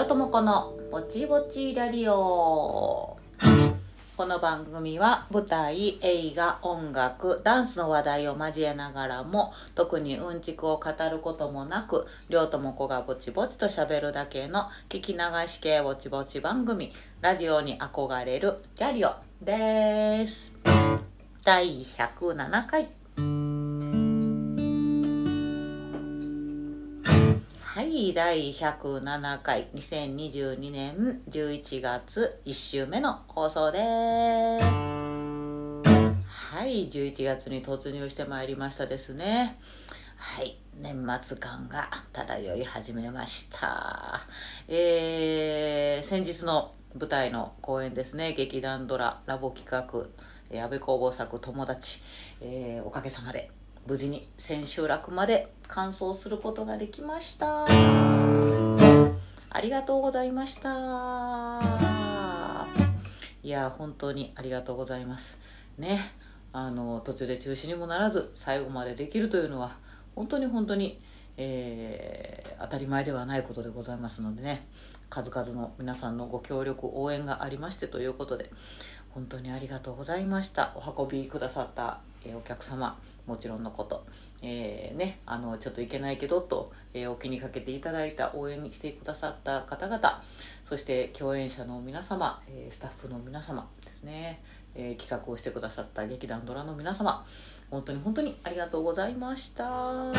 両友子のぼちぼちラリオ。この番組は舞台、映画、音楽、ダンスの話題を交えながらも特にうんちくを語ることもなく両友子がぼちぼちと喋るだけの聞き流し系ぼちぼち番組ラジオに憧れるラリオです。第107回。はい第107回2022年11月1週目の放送です。はい11月に突入してまいりましたですね。はい年末感が漂い始めました。えー、先日の舞台の公演ですね。劇団ドララボ企画安倍工房作友達、えー、おかげさまで無事に千秋楽まで完走することができました。ありがとうございました。いや本当にありがとうございます。ねあの途中で中止にもならず最後までできるというのは本当に本当に、えー、当たり前ではないことでございますのでね数々の皆さんのご協力応援がありましてということで本当にありがとうございました。お運びくださった、えー、お客様もちろんのこと、えー、ね、あのちょっといけないけどと、えー、お気にかけていただいた応援してくださった方々そして共演者の皆様、えスタッフの皆様ですね、え企画をしてくださった劇団ドラの皆様本当に本当にありがとうございました。はい。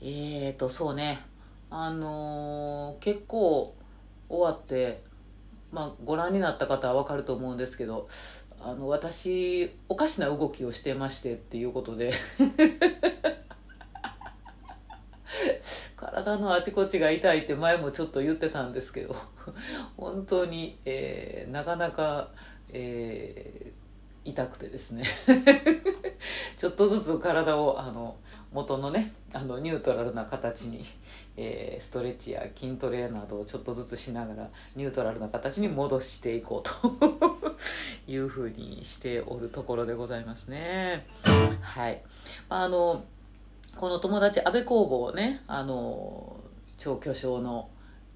えーとそうね。あの結構終わってまあ、ご覧になった方は分かると思うんですけどあの私おかしな動きをしてましてっていうことで。体のあちこちが痛いって前もちょっと言ってたんですけど。本当に、えー、なかなか、えー、痛くてですね。ちょっとずつ体をあの元のねあのニュートラルな形に、えー、ストレッチや筋トレなどをちょっとずつしながらニュートラルな形に戻していこうと。いうふうにしておるところでございますね。はい、あのこの友達安倍工房ねあの超巨匠の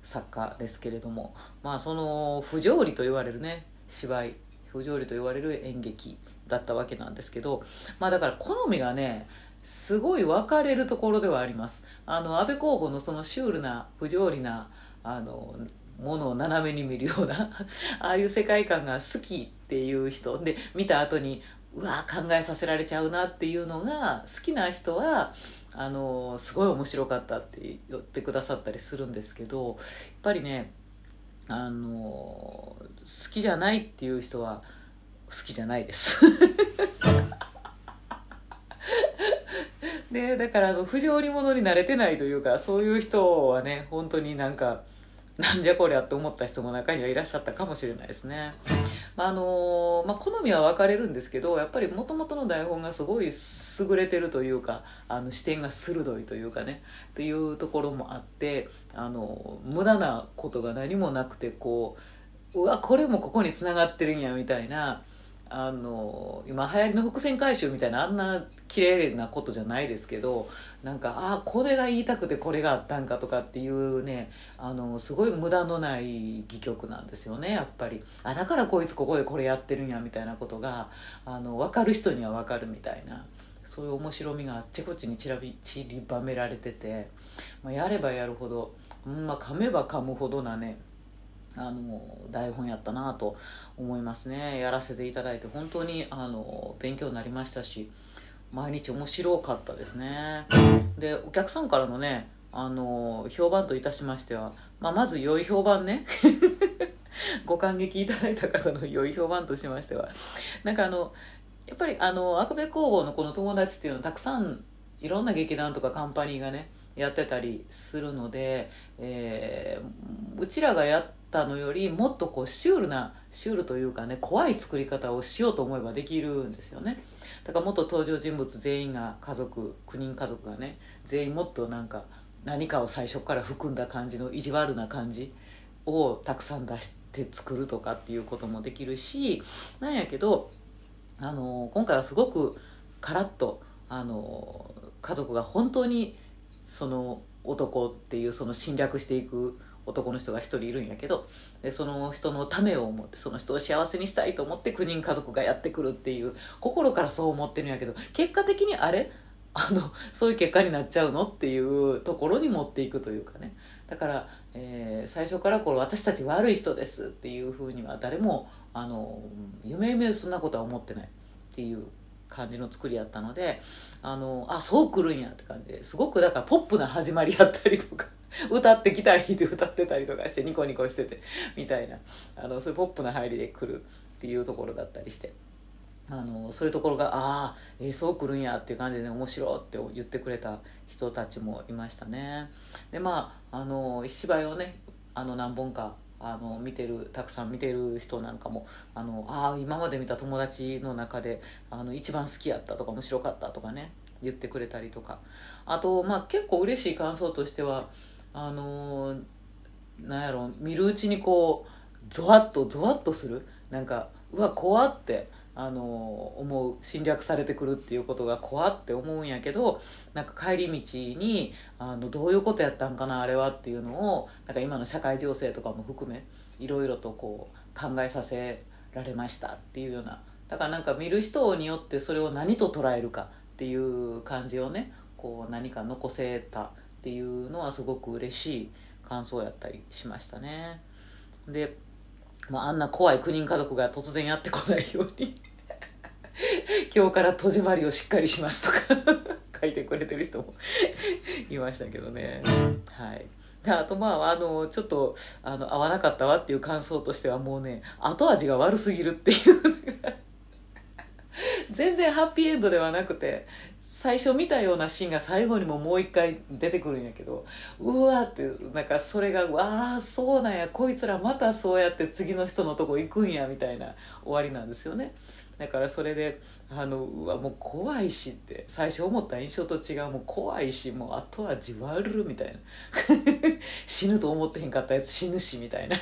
作家ですけれどもまあその不条理と言われるね芝居不条理と言われる演劇だったわけなんですけどまあだから好みがねすごい分かれるところではありますあの安倍公房のそのシュールな不条理なあのものを斜めに見るようなああいう世界観が好きっていう人。で見た後にうわ考えさせられちゃうなっていうのが好きな人はあのすごい面白かったって言ってくださったりするんですけどやっぱりねあの好きじゃないっていう人は好きじゃないです。で だからあの不条理者に慣れてないというかそういう人はね本当になんかなんじゃこりゃって思った人も中にはいらっしゃったかもしれないですね。まああのまあ、好みは分かれるんですけどやっぱりもともとの台本がすごい優れてるというかあの視点が鋭いというかねっていうところもあってあの無駄なことが何もなくてこううわこれもここにつながってるんやみたいなあの今流行りの伏線回収みたいなあんな綺麗なことじゃないですけどなんかああこれが言いたくてこれがあったんかとかっていうねあのすごい無駄のない戯曲なんですよねやっぱり。あだからこいつここでこれやってるんやみたいなことがあの分かる人には分かるみたいなそういう面白みがあっちこっちに散らび散りばめられてて、まあ、やればやるほど、うんまあ、噛めば噛むほどなねあの台本やったなと思いますね。やらせていただいて本当にあの勉強になりましたし毎日面白かったですね。でお客さんからのねあの評判といたしましては、まあ、まず良い評判ね。ご感激いただいた方の良い評判としましてはなんかあのやっぱりあのアクベ工房のこの友達っていうのはたくさんいろんな劇団とかカンパニーがねやってたりするので、えー、うちらがやってたのよりもっとこうシュールなシュールというかね怖い作り方をしようと思えばできるんですよね。だからもっと登場人物全員が家族9人家族がね全員もっとなんか何かを最初から含んだ感じの意地悪な感じをたくさん出して作るとかっていうこともできるしなんやけどあの今回はすごくカラッとあの家族が本当にその男っていうその侵略していく男の人が一人いるんやけどでその人のためを思ってその人を幸せにしたいと思って9人家族がやってくるっていう心からそう思ってるんやけど結果的にあれ？あのそういう結果になっちゃうの？っていうところに持っていくというかね。だから、えー、最初からこれ私たち悪い人ですっていうふうには誰もあの夢夢そんなことは思ってないっていう感じの作りやったのであのあそう来るんやって感じですごくだからポップな始まりやったりとか。歌ってきたりで歌ってたりとかしてニコニコしててみたいな。あのそういうポップな入りで来るっていうところだったりして。あのそういうところがああ、えー、そう来るんやっていう感じで、ね、面白いって言ってくれた人たちもいましたね。でまああの芝居をねあの何本かあの見てるたくさん見てる人なんかもあのあ今まで見た友達の中であの一番好きやったとか面白かったとかね言ってくれたりとか。あと、まあ、結構嬉しい感想としてはあのなんやろ見るうちにこうゾワッとゾワッとする？なんかうわ怖ってあの思う侵略されてくるっていうことが怖って思うんやけどなんか帰り道にあのどういうことやったんかなあれはっていうのをなんか今の社会情勢とかも含めいろいろとこう考えさせられましたっていうような。だからなんか見る人によってそれを何と捉えるかっていう感じをねこう何か残せたっていうのはすごく嬉しい感想やったりしましたね。でまあ、あんな怖い9人家族が突然やってこないように 今日から戸締まりをしっかりしますとか 書いてくれてる人も いましたけどねはいあとまああのちょっとあの合わなかったわっていう感想としてはもうね後味が悪すぎるっていう全然ハッピーエンドではなくて最初見たようなシーンが最後にももう一回出てくるんやけどうわってなんかそれが「わあそうなんやこいつらまたそうやって次の人のとこ行くんや」みたいな終わりなんですよね。だからそれであのうわもう怖いしって最初思った印象と違うもう怖いしもう後味悪るみたいな 死ぬと思ってへんかったやつ死ぬしみたいな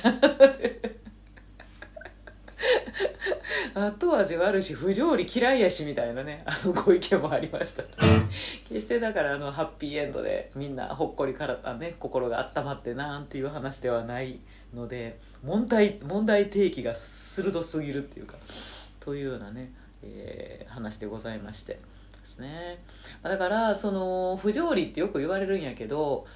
後味悪いし不条理嫌いやしみたいなね。あのご意見もありました。決してだからあのハッピーエンドでみんなほっこりからね心が温まってなんていう話ではないので問題問題提起が鋭すぎるっていうかというようなね、えー、話でございましてですね。だからその不条理ってよく言われるんやけど、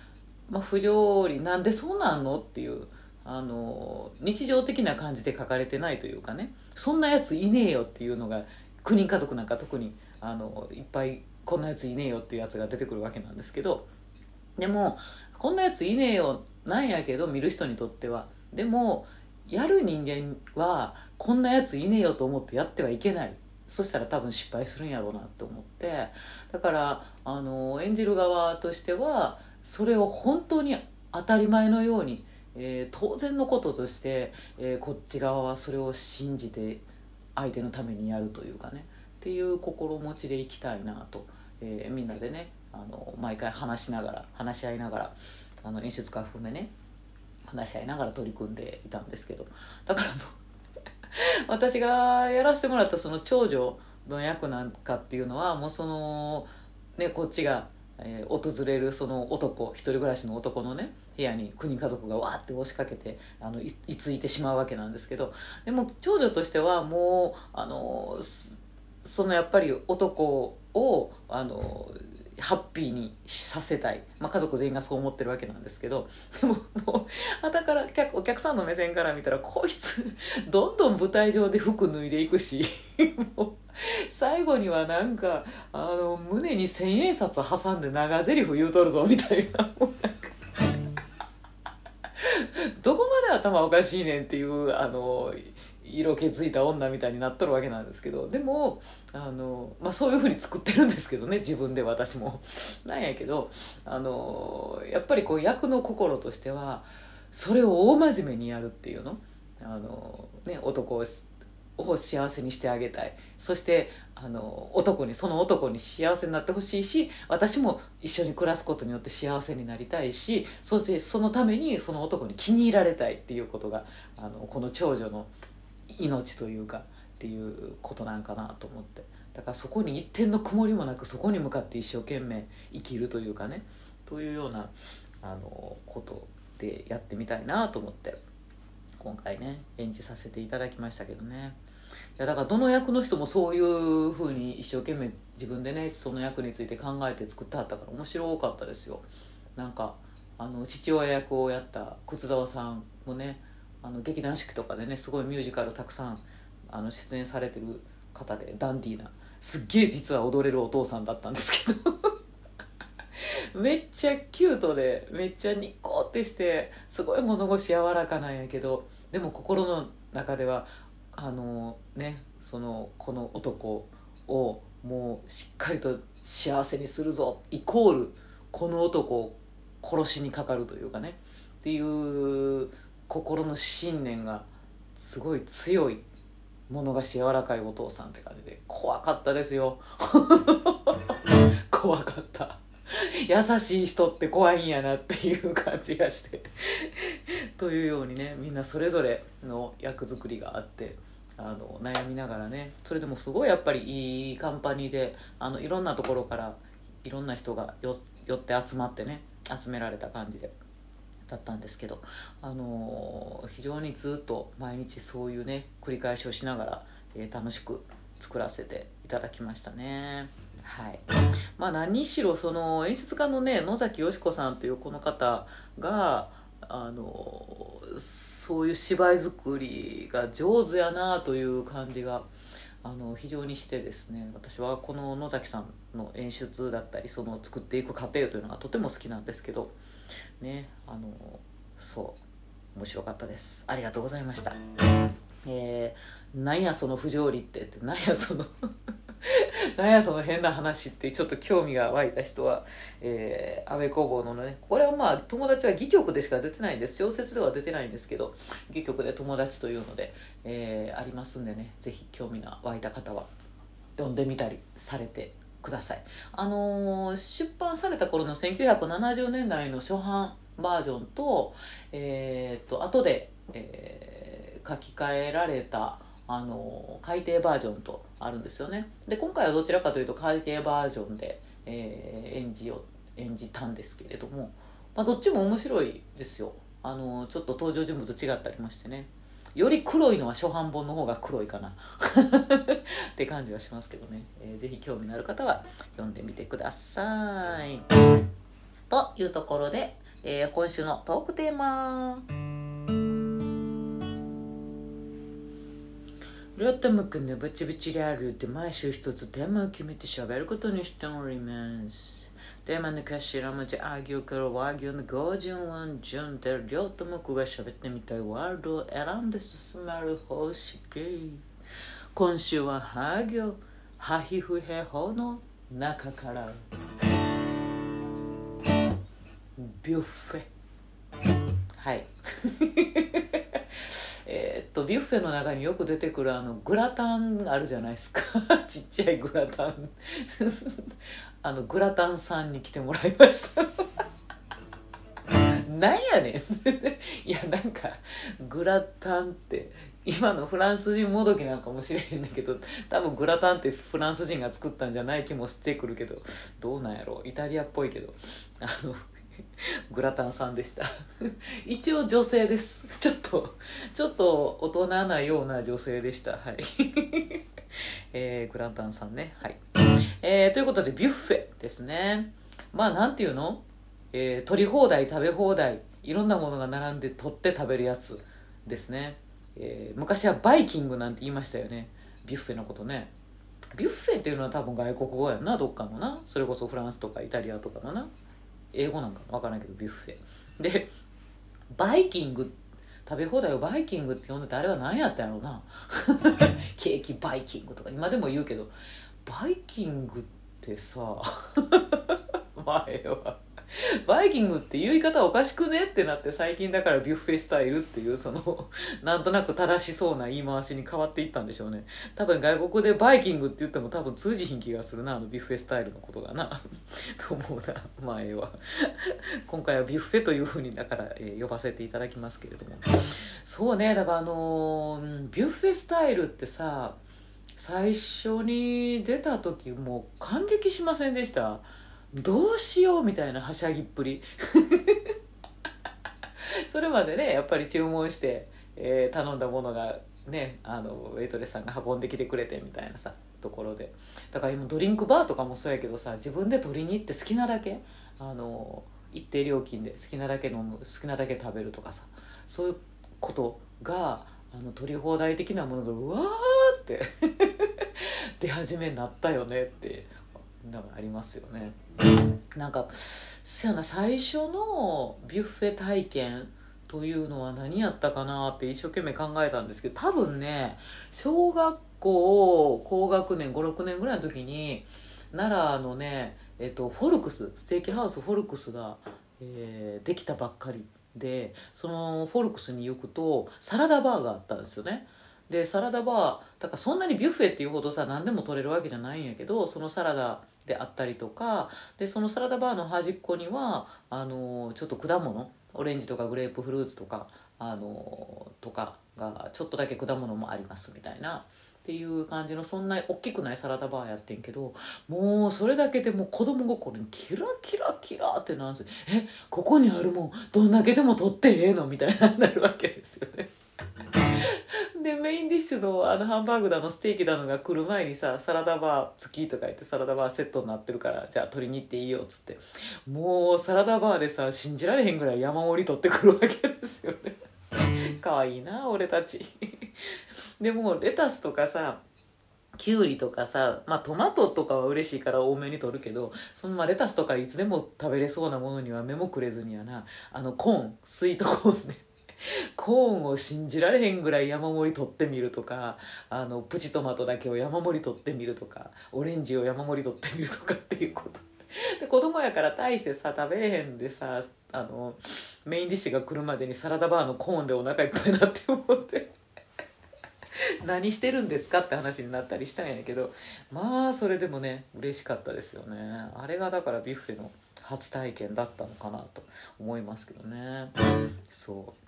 まあ、不条理なんでそうなんのっていうあの日常的な感じで書かれてないというかね。そんなやついねえよっていうのが9人家族なんか特にあのいっぱいこんなやついねえよっていうやつが出てくるわけなんですけど。でもこんなやついねえよなんやけど見る人にとっては。でもやる人間はこんなやついねえよと思ってやってはいけない。そしたら多分失敗するんやろうなって思って。だからあの演じる側としてはそれを本当に当たり前のようにえー、当然のこととして、えー、こっち側はそれを信じて相手のためにやるというかね。っていう心持ちでいきたいなと、えー、みんなでねあの毎回話しながら話し合いながらあの演出家含めね話し合いながら取り組んでいたんですけど。だからもう 私がやらせてもらったその長女の役なんかっていうのはもうそのねこっちがえー、訪れるその男一人暮らしの男のね部屋に国家族がわーって押しかけてあのいいついてしまうわけなんですけどでも長女としてはもうあのそのやっぱり男をあのハッピーにさせたい、まあ、家族全員がそう思ってるわけなんですけど でももうだからお客さんの目線から見たらこいつどんどん舞台上で服脱いでいくし もう最後にはなんかあの胸に千円札挟んで長台詞言うとるぞみたいな。もうなんかどこまで頭おかしいねんっていうあの色気づいた女みたいになっとるわけなんですけどでもあの、まあ、そういうふうに作ってるんですけどね自分で私も。なんやけどあのやっぱりこう役の心としてはそれを大真面目にやるっていうの？あの、ね、男をを幸せにしてあげたいそしてあの男にその男に幸せになってほしいし私も一緒に暮らすことによって幸せになりたいしそしてそのためにその男に気に入られたいっていうことがあのこの長女の命というかっていうことなんかなと思って。だからそこに一点の曇りもなくそこに向かって一生懸命生きるというかね。というようなあのことでやってみたいなと思って。今回ね演じさせていただきましたけどね。いやだからどの役の人もそういうふうに一生懸命自分でねその役について考えて作ってはったから面白かったですよ。なんかあの父親役をやった靴沢さんもねあの劇団四季とかでねすごいミュージカルたくさんあの出演されてる方でダンディーなすっげえ実は踊れるお父さんだったんですけど。めっちゃキュートでめっちゃニコってしてすごい物腰柔らかなんやけどでも心の中ではあのねそのこの男をもうしっかりと幸せにするぞイコールこの男を殺しにかかるというかねっていう心の信念がすごい強い物がし柔らかいお父さんって感じで怖かったですよ。怖かった。優しい人って怖いんやなっていう感じがして。というようにねみんなそれぞれの役作りがあってあの悩みながらねそれでもすごいやっぱりいいカンパニーであのいろんなところからいろんな人がよ寄って集まってね集められた感じでだったんですけど、あの非常にずっと毎日そういうね繰り返しをしながら、えー、楽しく作らせていただきましたね。はいまあ、何しろその演出家のね野崎よし子さんというこの方があのそういう芝居作りが上手やなという感じがあの非常にしてですね私はこの野崎さんの演出だったりその作っていく過程というのがとても好きなんですけどねあのそう面白かったです。ありがとうございました。えー、なんやその不条理ってってなんやその なんやその変な話ってちょっと興味が湧いた人は、えー、安倍工房のねこれはまあ友達は戯曲でしか出てないんです。小説では出てないんですけど戯曲で友達というので、えー、ありますんでね是非興味が湧いた方は読んでみたりされてください。あのー、出版された頃の1970年代の初版バージョンとえー、っと後で、えー、書き換えられたあの改訂バージョンとあるんですよね。で今回はどちらかというと改訂バージョンで、えー、演じを演じたんですけれども、まあ、どっちも面白いですよ。あのちょっと登場人物違ったりましてね。より黒いのは初版本の方が黒いかな。って感じはしますけどね、えー、ぜひ興味のある方は読んでみてください。というところで、えー、今週のトークテーマ。りょうたむくんのブチブチリアルって毎週一つテーマを決めて喋ることにしております。テーマの頭文字あ行から和行の五順ワ順でりょうたむくが喋ってみたいワールドを選んで進める方式。今週はハ行、ハヒフヘホの中からビュッフェ。はい。えー、っとビュッフェの中によく出てくるあのグラタンあるじゃないですか。ちっちゃいグラタン。あのグラタンさんに来てもらいました。なんやねん。いやなんかグラタンって今のフランス人もどきなんかもしれへんだけど多分グラタンってフランス人が作ったんじゃない気もしてくるけどどうなんやろイタリアっぽいけど。あのグラタンさんでした。一応女性です。ちょっとちょっと大人なような女性でした。はい。えー、グラタンさんね。はい。えー、ということでビュッフェですね。まあなんていうの、えー、取り放題食べ放題。いろんなものが並んで取って食べるやつですね、えー、昔はバイキングなんて言いましたよね。ビュッフェのことね。ビュッフェっていうのは多分外国語やんな。どっかのな。それこそフランスとかイタリアとかのな。英語なんか分からないけどビュッフェ。でバイキング食べ放題をバイキングって呼んでてあれは何やったんやろうな。ケーキバイキングとか今でも言うけどバイキングってさ 前はバイキングって言い方おかしくね？ってなって最近だからビュッフェスタイルっていうその なんとなく正しそうな言い回しに変わっていったんでしょうね。多分外国でバイキングって言っても多分通じひん気がするなあのビュッフェスタイルのことがな。と思うな前は。今回はビュッフェというふうにだから、えー、呼ばせていただきますけれども。そうねだからあのー、ビュッフェスタイルってさ最初に出た時もう感激しませんでした？どうしようみたいなはしゃぎっぷり。それまでねやっぱり注文して、えー、頼んだものがねあのウェイトレスさんが運んできてくれてみたいなさところで。だから今ドリンクバーとかもそうやけどさ自分で取りに行って好きなだけあの一定料金で好きなだけ飲む好きなだけ食べるとかさそういうことがあの取り放題的なものがうわーって 出始めになったよねってのがありますよね。なんかせやな最初のビュッフェ体験というのは何やったかなって一生懸命考えたんですけど多分ね小学校高学年56年ぐらいの時に奈良のね、えっと、フォルクスステーキハウスフォルクスが、えー、できたばっかりでそのフォルクスに行くとサラダバーがあったんですよねでサラダバーだからそんなにビュッフェっていうほどさ何でも取れるわけじゃないんやけどそのサラダであったりとかでそのサラダバーの端っこにはあのちょっと果物オレンジとかグレープフルーツとかあのとかがちょっとだけ果物もありますみたいなっていう感じのそんな大きくないサラダバーやってんけどもうそれだけでも子供心にキラキラキラってなんすえここにあるもんどんだけでも取ってええの？みたいなになるわけですよね。でメインディッシュのあのハンバーグだのステーキだのが来る前にさサラダバー付きとか言ってサラダバーセットになってるからじゃあ取りに行っていいよっつって。もうサラダバーでさ信じられへんぐらい山盛り取ってくるわけですよね。かわいいな俺たち。でもレタスとかさきゅうりとかさ、まあ、トマトとかは嬉しいから多めに取るけどそのまあレタスとかいつでも食べれそうなものには目もくれずにはな。あのコーンスイートコーンねコーンを信じられへんぐらい山盛り取ってみるとかあのプチトマトだけを山盛り取ってみるとかオレンジを山盛り取ってみるとかっていうこと。で子供やから大してさ食べれへんでさあのメインディッシュが来るまでにサラダバーのコーンでお腹いっぱいなって思って。何してるんですかって話になったりしたんやけどまあそれでもね嬉しかったですよね。あれがだからビュッフェの初体験だったのかなと思いますけどね。そう。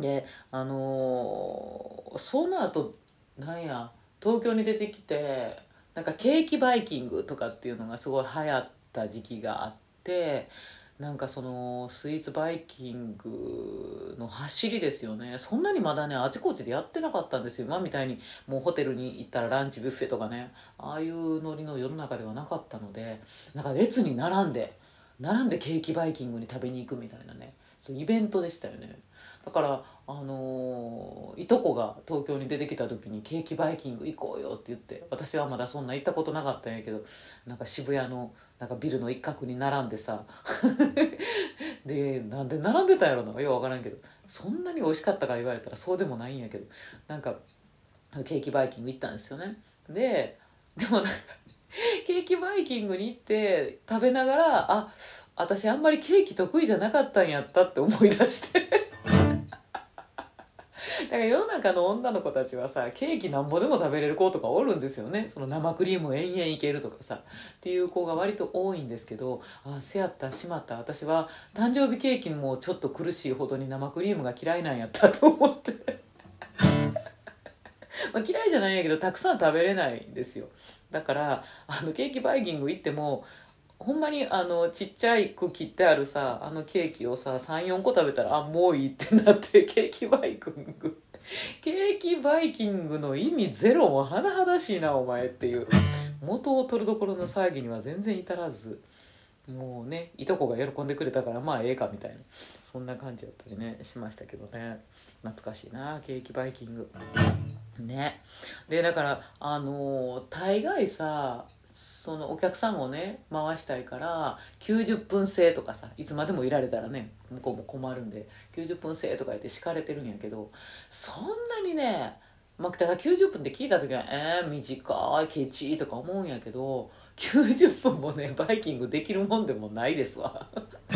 であのー、その後なんや東京に出てきてなんかケーキバイキングとかっていうのがすごい流行った時期があってなんかそのスイーツバイキングの走りですよね。そんなにまだねあちこちでやってなかったんですよ。今みたいにもうホテルに行ったらランチビュッフェとかねああいうノリの世の中ではなかったのでなんか列に並んで並んでケーキバイキングに食べに行くみたいなね。そうイベントでしたよね。だからあの、いとこが東京に出てきた時に「ケーキバイキング行こうよ」って言って私はまだそんな行ったことなかったんやけどなんか渋谷のなんかビルの一角に並んでさ でなんで並んでたんやろなよう分からんけどそんなに美味しかったか言われたらそうでもないんやけどなんかケーキバイキング行ったんですよね。ででもなんかケーキバイキングに行って食べながらあ私あんまりケーキ得意じゃなかったんやったって思い出して。から世の中の女の子たちはさケーキなんぼでも食べれる子とかおるんですよね。その生クリーム延々いけるとかさっていう子が割と多いんですけどあせやったしまった。私は誕生日ケーキもちょっと苦しいほどに生クリームが嫌いなんやったと思って。ま嫌いじゃないんやけどたくさん食べれないんですよ。だからあのケーキバイキング行ってもほんまにあのちっちゃいく切ってあるさあのケーキをさ34個食べたらあもういいってなって ケーキバイキング。ケーキバイキングの意味ゼロも甚だしいなお前っていう。元を取るどころの騒ぎには全然至らず。もうねいとこが喜んでくれたからまあええかみたいな。そんな感じだったりねしましたけどね。懐かしいなケーキバイキング。ね。でだからあのー、大概さそのお客さんをね回したいから90分制とかさいつまでもいられたらね向こうも困るんで90分制とか言って敷かれてるんやけどそんなにねまあ、だから90分って聞いた時はえー、短いケチとか思うんやけど90分もねバイキングできるもんでもないですわ。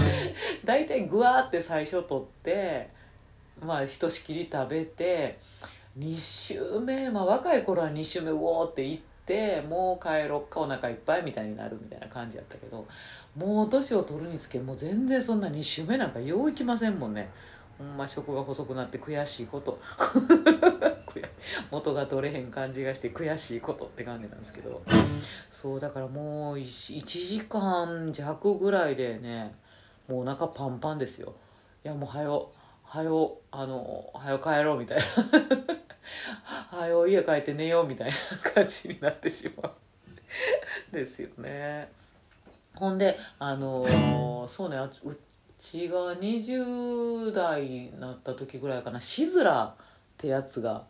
大体グワーって最初取ってまあひとしきり食べて2週目まあ若い頃は2週目うおーって行ってもう帰ろっかお腹いっぱいみたいになるみたいな感じやったけどもう年を取るにつけもう全然そんな2週目なんかよういきませんもんね。ほんま食が細くなって悔しいこと。元が取れへん感じがして悔しいことって感じなんですけど。そうだからもう 1, 時間弱ぐらいでねもうお腹パンパンですよ。いやもうはよはよあのはよ帰ろうみたいな。はよ家帰って寝ようみたいな感じになってしまう。ですよね。ほんであの、そうねうちが20代になった時ぐらいかな。シズラってやつが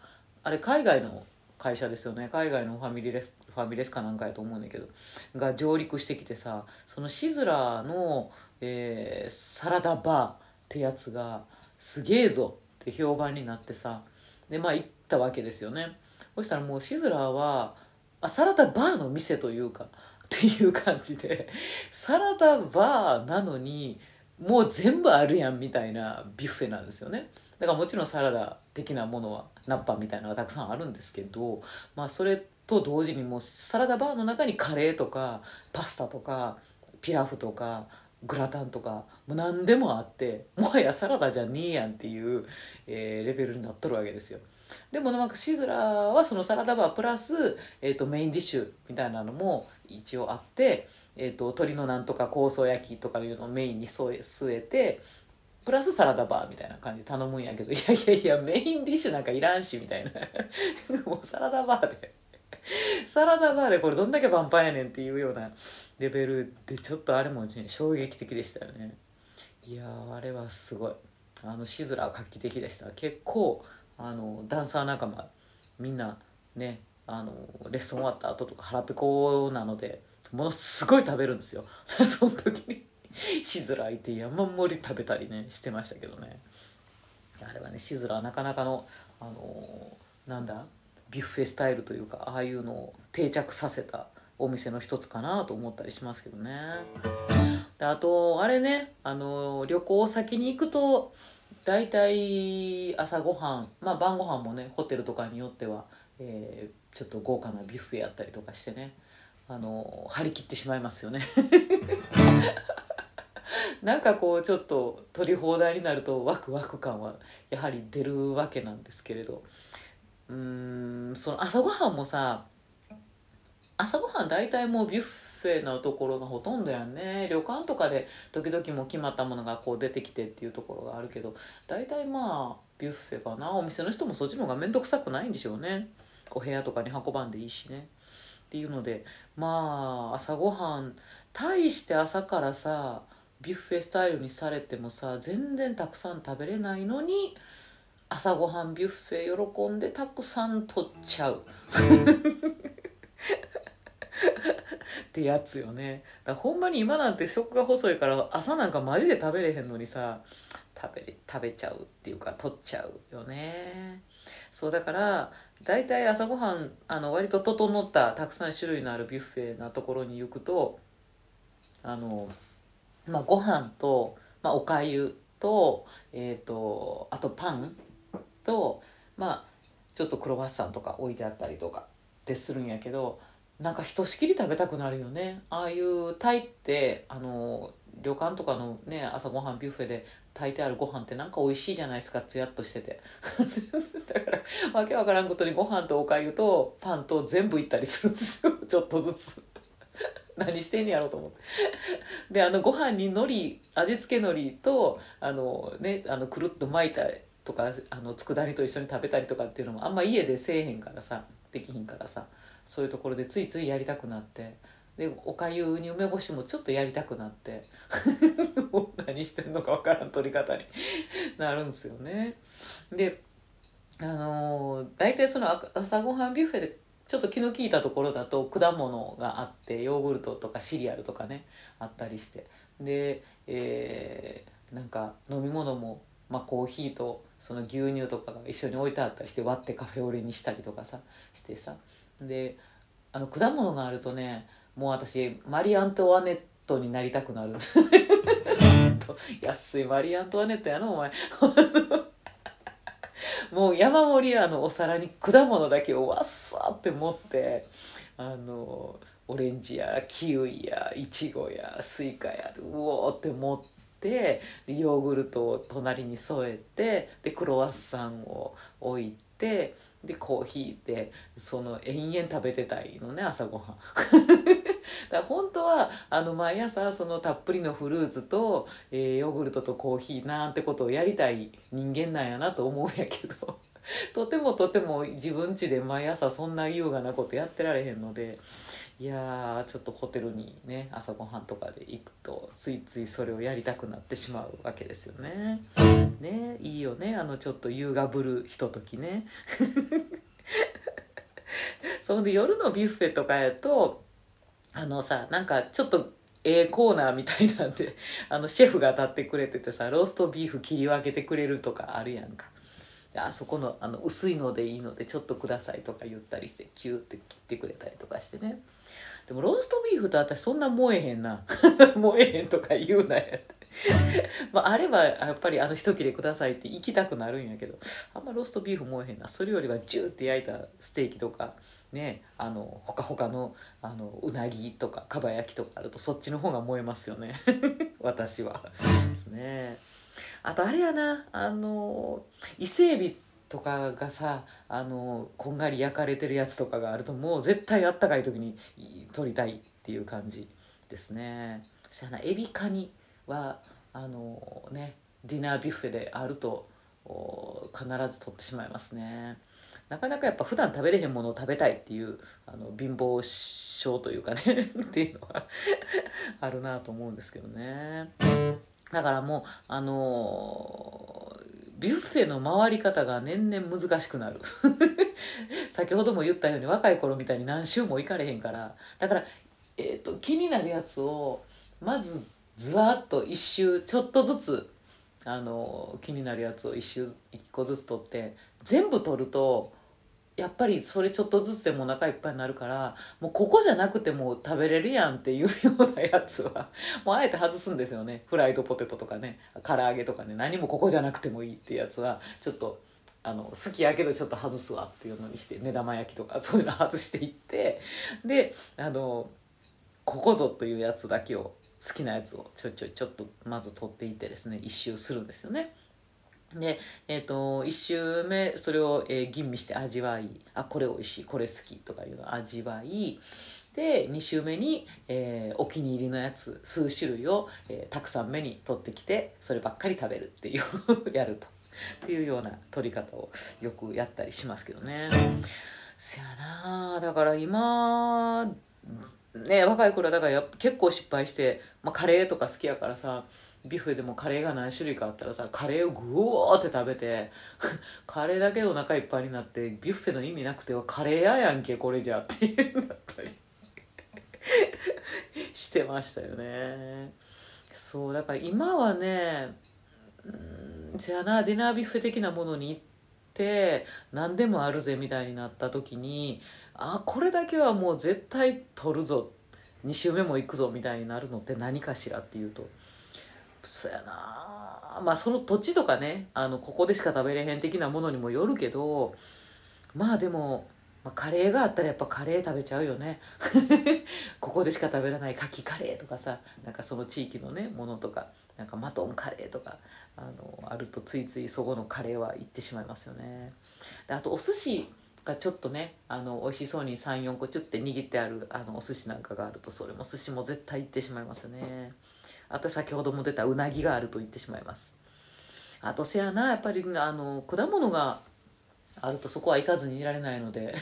あれ海外の会社ですよね。海外のファミリレスファミレスかなんかやと思うんだけどが上陸してきてさそのシズラの、えー、サラダバーってやつがすげえぞって評判になってさでまあ行ったわけですよね。そしたらもうシズラーはあサラダバーの店というかっていう感じでサラダバーなのにもう全部あるやんみたいなビュッフェなんですよね。だからもちろんサラダ的なものはナッパみたいなのがたくさんあるんですけどまあそれと同時にもうサラダバーの中にカレーとかパスタとかピラフとかグラタンとかもう何でもあってもはやサラダじゃねえやんっていう、えー、レベルになっとるわけですよ。でもなんかシズラはそのサラダバープラス、えーと、メインディッシュみたいなのも一応あって、えーと、鶏のなんとか香草焼きとかいうのをメインに添え据えてプラスサラダバーみたいな感じで頼むんやけどいやいやいやメインディッシュなんかいらんしみたいな。もうサラダバーでサラダバーでこれどんだけパンパンやねんっていうようなレベルでちょっとあれも、衝撃的でしたよね。いやあれはすごい。あのシズラは画期的でした。結構あのダンサー仲間みんなねあのレッスン終わった後とか腹ペコなのでものすごい食べるんですよ。その時に。シズラいて山盛り食べたりねしてましたけどね。あれはねシズラはなかなかのあのなんだビュッフェスタイルというかああいうのを定着させたお店の一つかなと思ったりしますけどね。であとあれねあの旅行先に行くと大体朝ごはんまあ晩ご飯もねホテルとかによっては、えー、ちょっと豪華なビュッフェやったりとかしてねあの張り切ってしまいますよね。なんかこうちょっと取り放題になるとワクワク感はやはり出るわけなんですけれど。うんその朝ごはんもさ朝ごはん大体もうビュッフェのところがほとんどやんね。旅館とかで時々も決まったものがこう出てきてっていうところがあるけど大体まあビュッフェかな。お店の人もそっちの方が面倒くさくないんでしょうね。お部屋とかに運ばんでいいしね。っていうのでまあ朝ごはん大して朝からさビュッフェスタイルにされてもさ全然たくさん食べれないのに朝ごはんビュッフェ喜んでたくさん取っちゃう。ってやつよね。だほんまに今なんて食が細いから朝なんかマジで食べれへんのにさ食べ食べちゃうっていうか取っちゃうよね。そうだから大体朝ごはんあの割と整ったたくさん種類のあるビュッフェなところに行くとあのまあご飯と、まあ、おかゆと,、えーと、あとパンとまあちょっとクロワッサンとか置いてあったりとかってするんやけどなんかひとしきり食べたくなるよね。ああいうタイってあの旅館とかのね朝ごはんビュッフェで炊いてあるご飯ってなんか美味しいじゃないですかつやっとしてて。だからわけわからんことにご飯とおかゆとパンと全部いったりするんですよ。ちょっとずつ。何してんねやろうと思って。であのご飯に海苔味付け海苔とあのねあのくるっと巻いたとかあの佃煮と一緒に食べたりとかっていうのもあんま家でせえへんからさできひんからさ。そういうところでついついやりたくなってでおかゆに梅干しもちょっとやりたくなって 何してんのか分からん取り方に なるんですよね。であの、大体その朝ごはんビュッフェでちょっと気の利いたところだと果物があってヨーグルトとかシリアルとかねあったりしてで、えー、なんか飲み物も、まあ、コーヒーとその牛乳とかが一緒に置いてあったりして割ってカフェオレにしたりとかさしてさ、であの果物があるとねもう私マリ・アントワネットになりたくなる。安いマリ・アントワネットやのお前。もう山盛りあのお皿に果物だけをわっさって持ってあのオレンジやキウイやイチゴやスイカやうおーって持ってヨーグルトを隣に添えてでクロワッサンを置いてでコーヒーでその延々食べてたいのね朝ごはん。だ本当はあの毎朝そのたっぷりのフルーツと、えー、ヨーグルトとコーヒーなんてことをやりたい人間なんやなと思うんやけど。とてもとても自分家で毎朝そんな優雅なことやってられへんのでいやちょっとホテルにね朝ごはんとかで行くとついついそれをやりたくなってしまうわけですよね。ねいいよねあのちょっと優雅ぶるひとときね。そんで夜のビュッフェとかやとあのさなんかちょっとええコーナーみたいなんであのシェフが立ってくれててさローストビーフ切り分けてくれるとかあるやんか。あそこのあの薄いのでいいのでちょっとくださいとか言ったりしてキューって切ってくれたりとかしてね。でもローストビーフと私そんな燃えへんな。燃えへんとか言うなやって。まあ、あればやっぱりあの一切れくださいって行きたくなるんやけどあんまローストビーフ燃えへんな。それよりはジューって焼いたステーキとかねあのほかほかのあのうなぎとかかば焼きとかあるとそっちの方が燃えますよね。私は。ですね。あとあれやなあの伊勢海老とかがさあのこんがり焼かれてるやつとかがあるともう絶対あったかい時に取りたいっていう感じですね。そやなエビカニはあのねディナービュッフェであると必ず取ってしまいますね。なかなかやっぱ普段食べれへんものを食べたいっていうあの貧乏症というかね っていうのは あるなと思うんですけどね。だからもうあのー、ビュッフェの回り方が年々難しくなる。先ほども言ったように若い頃みたいに何周も行かれへんから。だから、えーと、気になるやつをまずずわっと一周ちょっとずつあのー、気になるやつを一周一個ずつ取って全部取るとやっぱりそれちょっとずつでもお腹いっぱいになるからもうここじゃなくても食べれるやんっていうようなやつは もうあえて外すんですよね。フライドポテトとかね。唐揚げとかね。何もここじゃなくてもいいっていうやつはちょっとあの好きやけどちょっと外すわっていうのにして目玉焼きとか そういうの外していってであのここぞというやつだけを好きなやつをちょいちょいちょっとまず取っていってですね一周するんですよね。で、えーと、1周目それを、えー、吟味して味わいあこれ美味しいこれ好きとかいうのを味わいで2周目に、えー、お気に入りのやつ数種類を、えー、たくさん目に取ってきてそればっかり食べるっていう やるとっていうような取り方をよくやったりしますけどね。せやなだから今ね若い頃はだから結構失敗して、まあ、カレーとか好きやからさビュッフェでもカレーが何種類かあったらさカレーをグオーって食べて カレーだけでお腹いっぱいになってビュッフェの意味なくてはカレー屋やんけこれじゃっていうだったり。してましたよね。そうだから今はねうんじゃあなディナービュッフェ的なものに行って何でもあるぜみたいになった時にあこれだけはもう絶対取るぞ。2週目も行くぞみたいになるのって何かしらっていうと。そやな。まあその土地とかねあのここでしか食べれへん的なものにもよるけどまあでも、まあ、カレーがあったらやっぱカレー食べちゃうよね。ここでしか食べられないカキカレーとかさなんかその地域のねものとかなんかマトンカレーとかあのあるとついついそこのカレーは行ってしまいますよね。であとお寿司がちょっとねあの美味しそうに34個チュッて握ってあるあのお寿司なんかがあるとそれも寿司も絶対行ってしまいますよね。あと先ほども出たうなぎがあると言ってしまいます。あとせやなやっぱりあの果物があるとそこは行かずにいられないので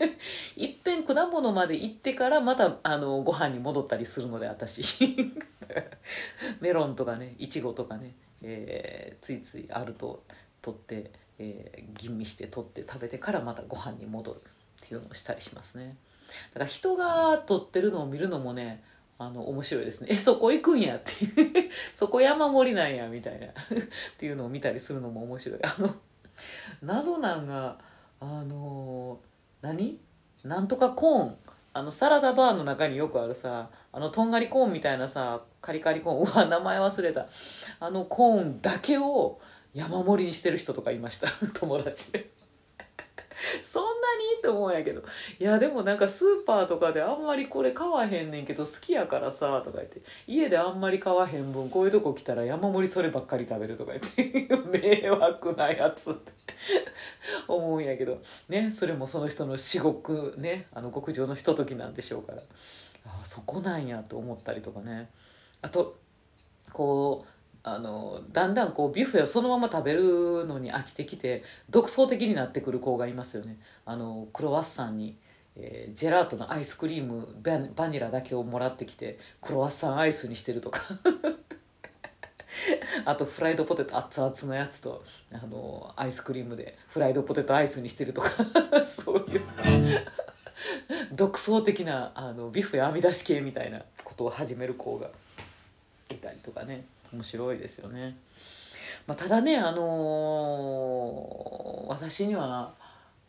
いっぺん果物まで行ってからまたあのご飯に戻ったりするので私。メロンとかねいちごとかね、えー、ついついあると取って、えー、吟味して取って食べてからまたご飯に戻るっていうのをしたりしますね。だから人が取ってるのを見るのもねあの面白いですね。えそこ行くんやって。そこ山盛りなんやみたいな。っていうのを見たりするのも面白い。あの謎なんがあの何？なんとかコーン。あのサラダバーの中によくあるさあのとんがりコーンみたいなさカリカリコーン。うわ名前忘れた。あのコーンだけを山盛りにしてる人とかいました。友達で。そんなに？いいと思うんやけど。いやでもなんかスーパーとかであんまりこれ買わへんねんけど好きやからさとか言って。家であんまり買わへん分こういうとこ来たら山盛りそればっかり食べるとか言って。迷惑なやつって。思うんやけど。ねそれもその人の至極ねあの極上のひとときなんでしょうから。あそこなんやと思ったりとかね。あとこうあのだんだんこうビュッフェをそのまま食べるのに飽きてきて独創的になってくる子がいますよね。あのクロワッサンに、えージェラートのアイスクリームバニラだけをもらってきてクロワッサンアイスにしてるとか。あとフライドポテト熱々のやつとあのアイスクリームでフライドポテトアイスにしてるとか。そういう。独創的なあのビュッフェ編み出し系みたいなことを始める子がいたりとかね。面白いですよね。まあ、ただね、あのー私には、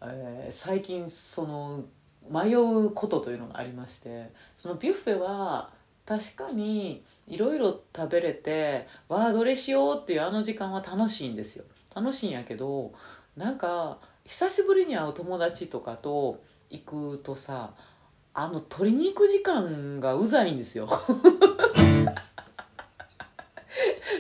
えー最近その迷うことというのがありましてそのビュッフェは確かにいろいろ食べれてわあどれしようっていうあの時間は楽しいんですよ楽しいんやけどなんか久しぶりに会う友達とかと行くとさあの取りに行く時間がうざいんですよ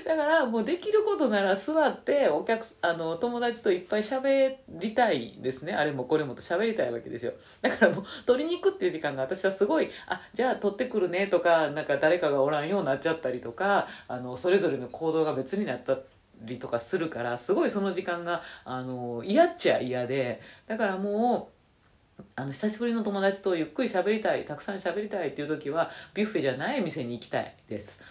だからもうできることなら座ってお客あの友達といっぱい喋りたいですね。あれもこれもと喋りたいわけですよ。だからもう取りに行くっていう時間が私はすごいあじゃあ取ってくるねとかなんか誰かがおらんようになっちゃったりとかあのそれぞれの行動が別になったりとかするからすごいその時間があの嫌っちゃ嫌でだからもうあの久しぶりの友達とゆっくり喋りたいたくさん喋りたいっていう時はビュッフェじゃない店に行きたいです。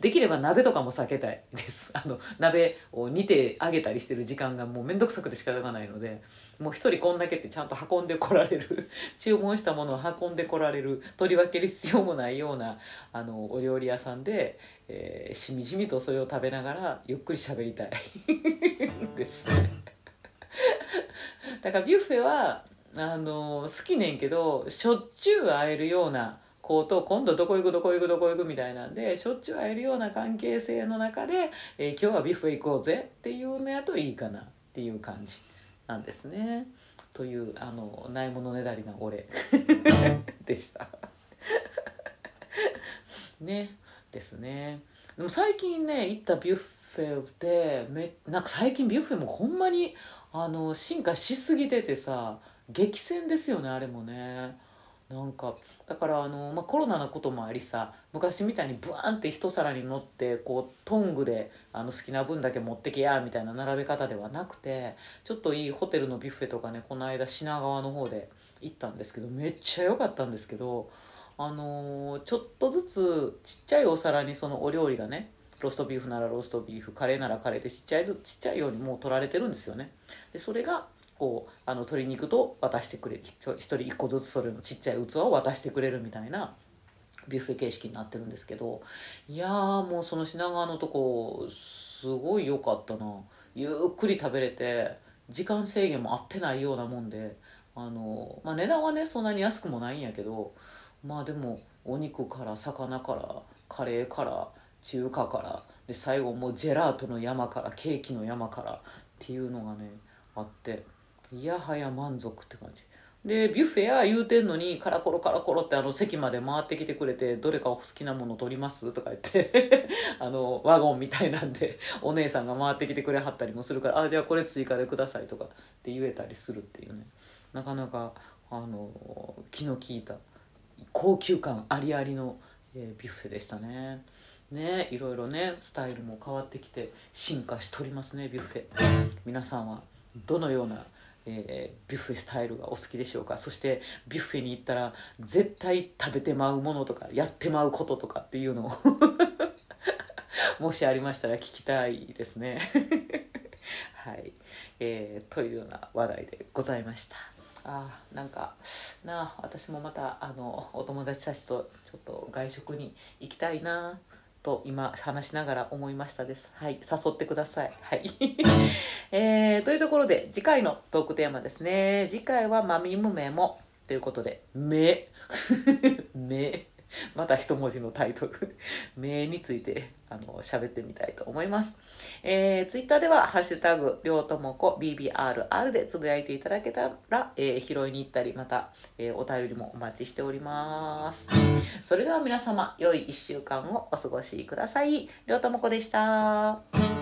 できれば鍋とかも避けたいです。あの鍋を煮てあげたりしてる時間がもう面倒くさくて仕方がないのでもう一人こんだけってちゃんと運んでこられる。注文したものを運んでこられる。取り分ける必要もないようなあのお料理屋さんで、えーしみじみとそれを食べながらゆっくり喋りたい。です。だからビュッフェはあの好きねんけどしょっちゅう会えるような子と今度どこ行くどこ行くどこ行くみたいなんでしょっちゅう会えるような関係性の中で、えー今日はビュッフェ行こうぜっていうのやといいかなっていう感じなんですね。というあのないものねだりな俺 でした。ねですね。でも最近ね行ったビュッフェでめなんか最近ビュッフェもほんまにあの進化しすぎててさ激戦ですよねあれもねなんかだからあの、まあ、コロナのこともありさ昔みたいにブワーンって一皿に乗ってこうトングであの好きな分だけ持ってけやみたいな並べ方ではなくてちょっといいホテルのビュッフェとかねこの間品川の方で行ったんですけどめっちゃ良かったんですけどあのーちょっとずつちっちゃいお皿にそのお料理がねローストビーフならローストビーフカレーならカレーでちっちゃいずちっちゃいようにもう取られてるんですよね。でそれがこうあの鶏肉と渡してくれる。一人一個ずつそれのちっちゃい器を渡してくれるみたいなビュッフェ形式になってるんですけど。いやーもうその品川のとこすごい良かったな。ゆっくり食べれて時間制限も合ってないようなもんであの、まあ、値段はねそんなに安くもないんやけどまあでもお肉から魚からカレーから中華からで最後もうジェラートの山からケーキの山からっていうのがねあって。いやはや満足って感じ。でビュッフェや言うてんのにカラコロカラコロってあの席まで回ってきてくれてどれかお好きなもの取りますとか言って あのワゴンみたいなんでお姉さんが回ってきてくれはったりもするからあじゃあこれ追加でくださいとかって言えたりするっていうね。なかなかあの気の利いた高級感ありありの、えービュッフェでしたね。ねいろいろねスタイルも変わってきて進化しておりますねビュッフェ。皆さんはどのような、えービュッフェスタイルがお好きでしょうか？そしてビュッフェに行ったら絶対食べてまうものとかやってまうこととかっていうのを もしありましたら聞きたいですね。はい、えーというような話題でございました。あーなんかなあ私もまたあのお友達たちとちょっと外食に行きたいな。と今話しながら思いましたです。はい誘ってください。はい、えーというところで次回のトークテーマですね。次回は「マミムメモ」ということで「目」目 また一文字のタイトル 名についてあの喋ってみたいと思います、えー、ツイッターでは「ハッシュタグりょうともこ BBRR」でつぶやいていただけたら、えー、拾いに行ったりまた、えー、お便りもお待ちしております。それでは皆様良い1週間をお過ごしください。りょうともこでした。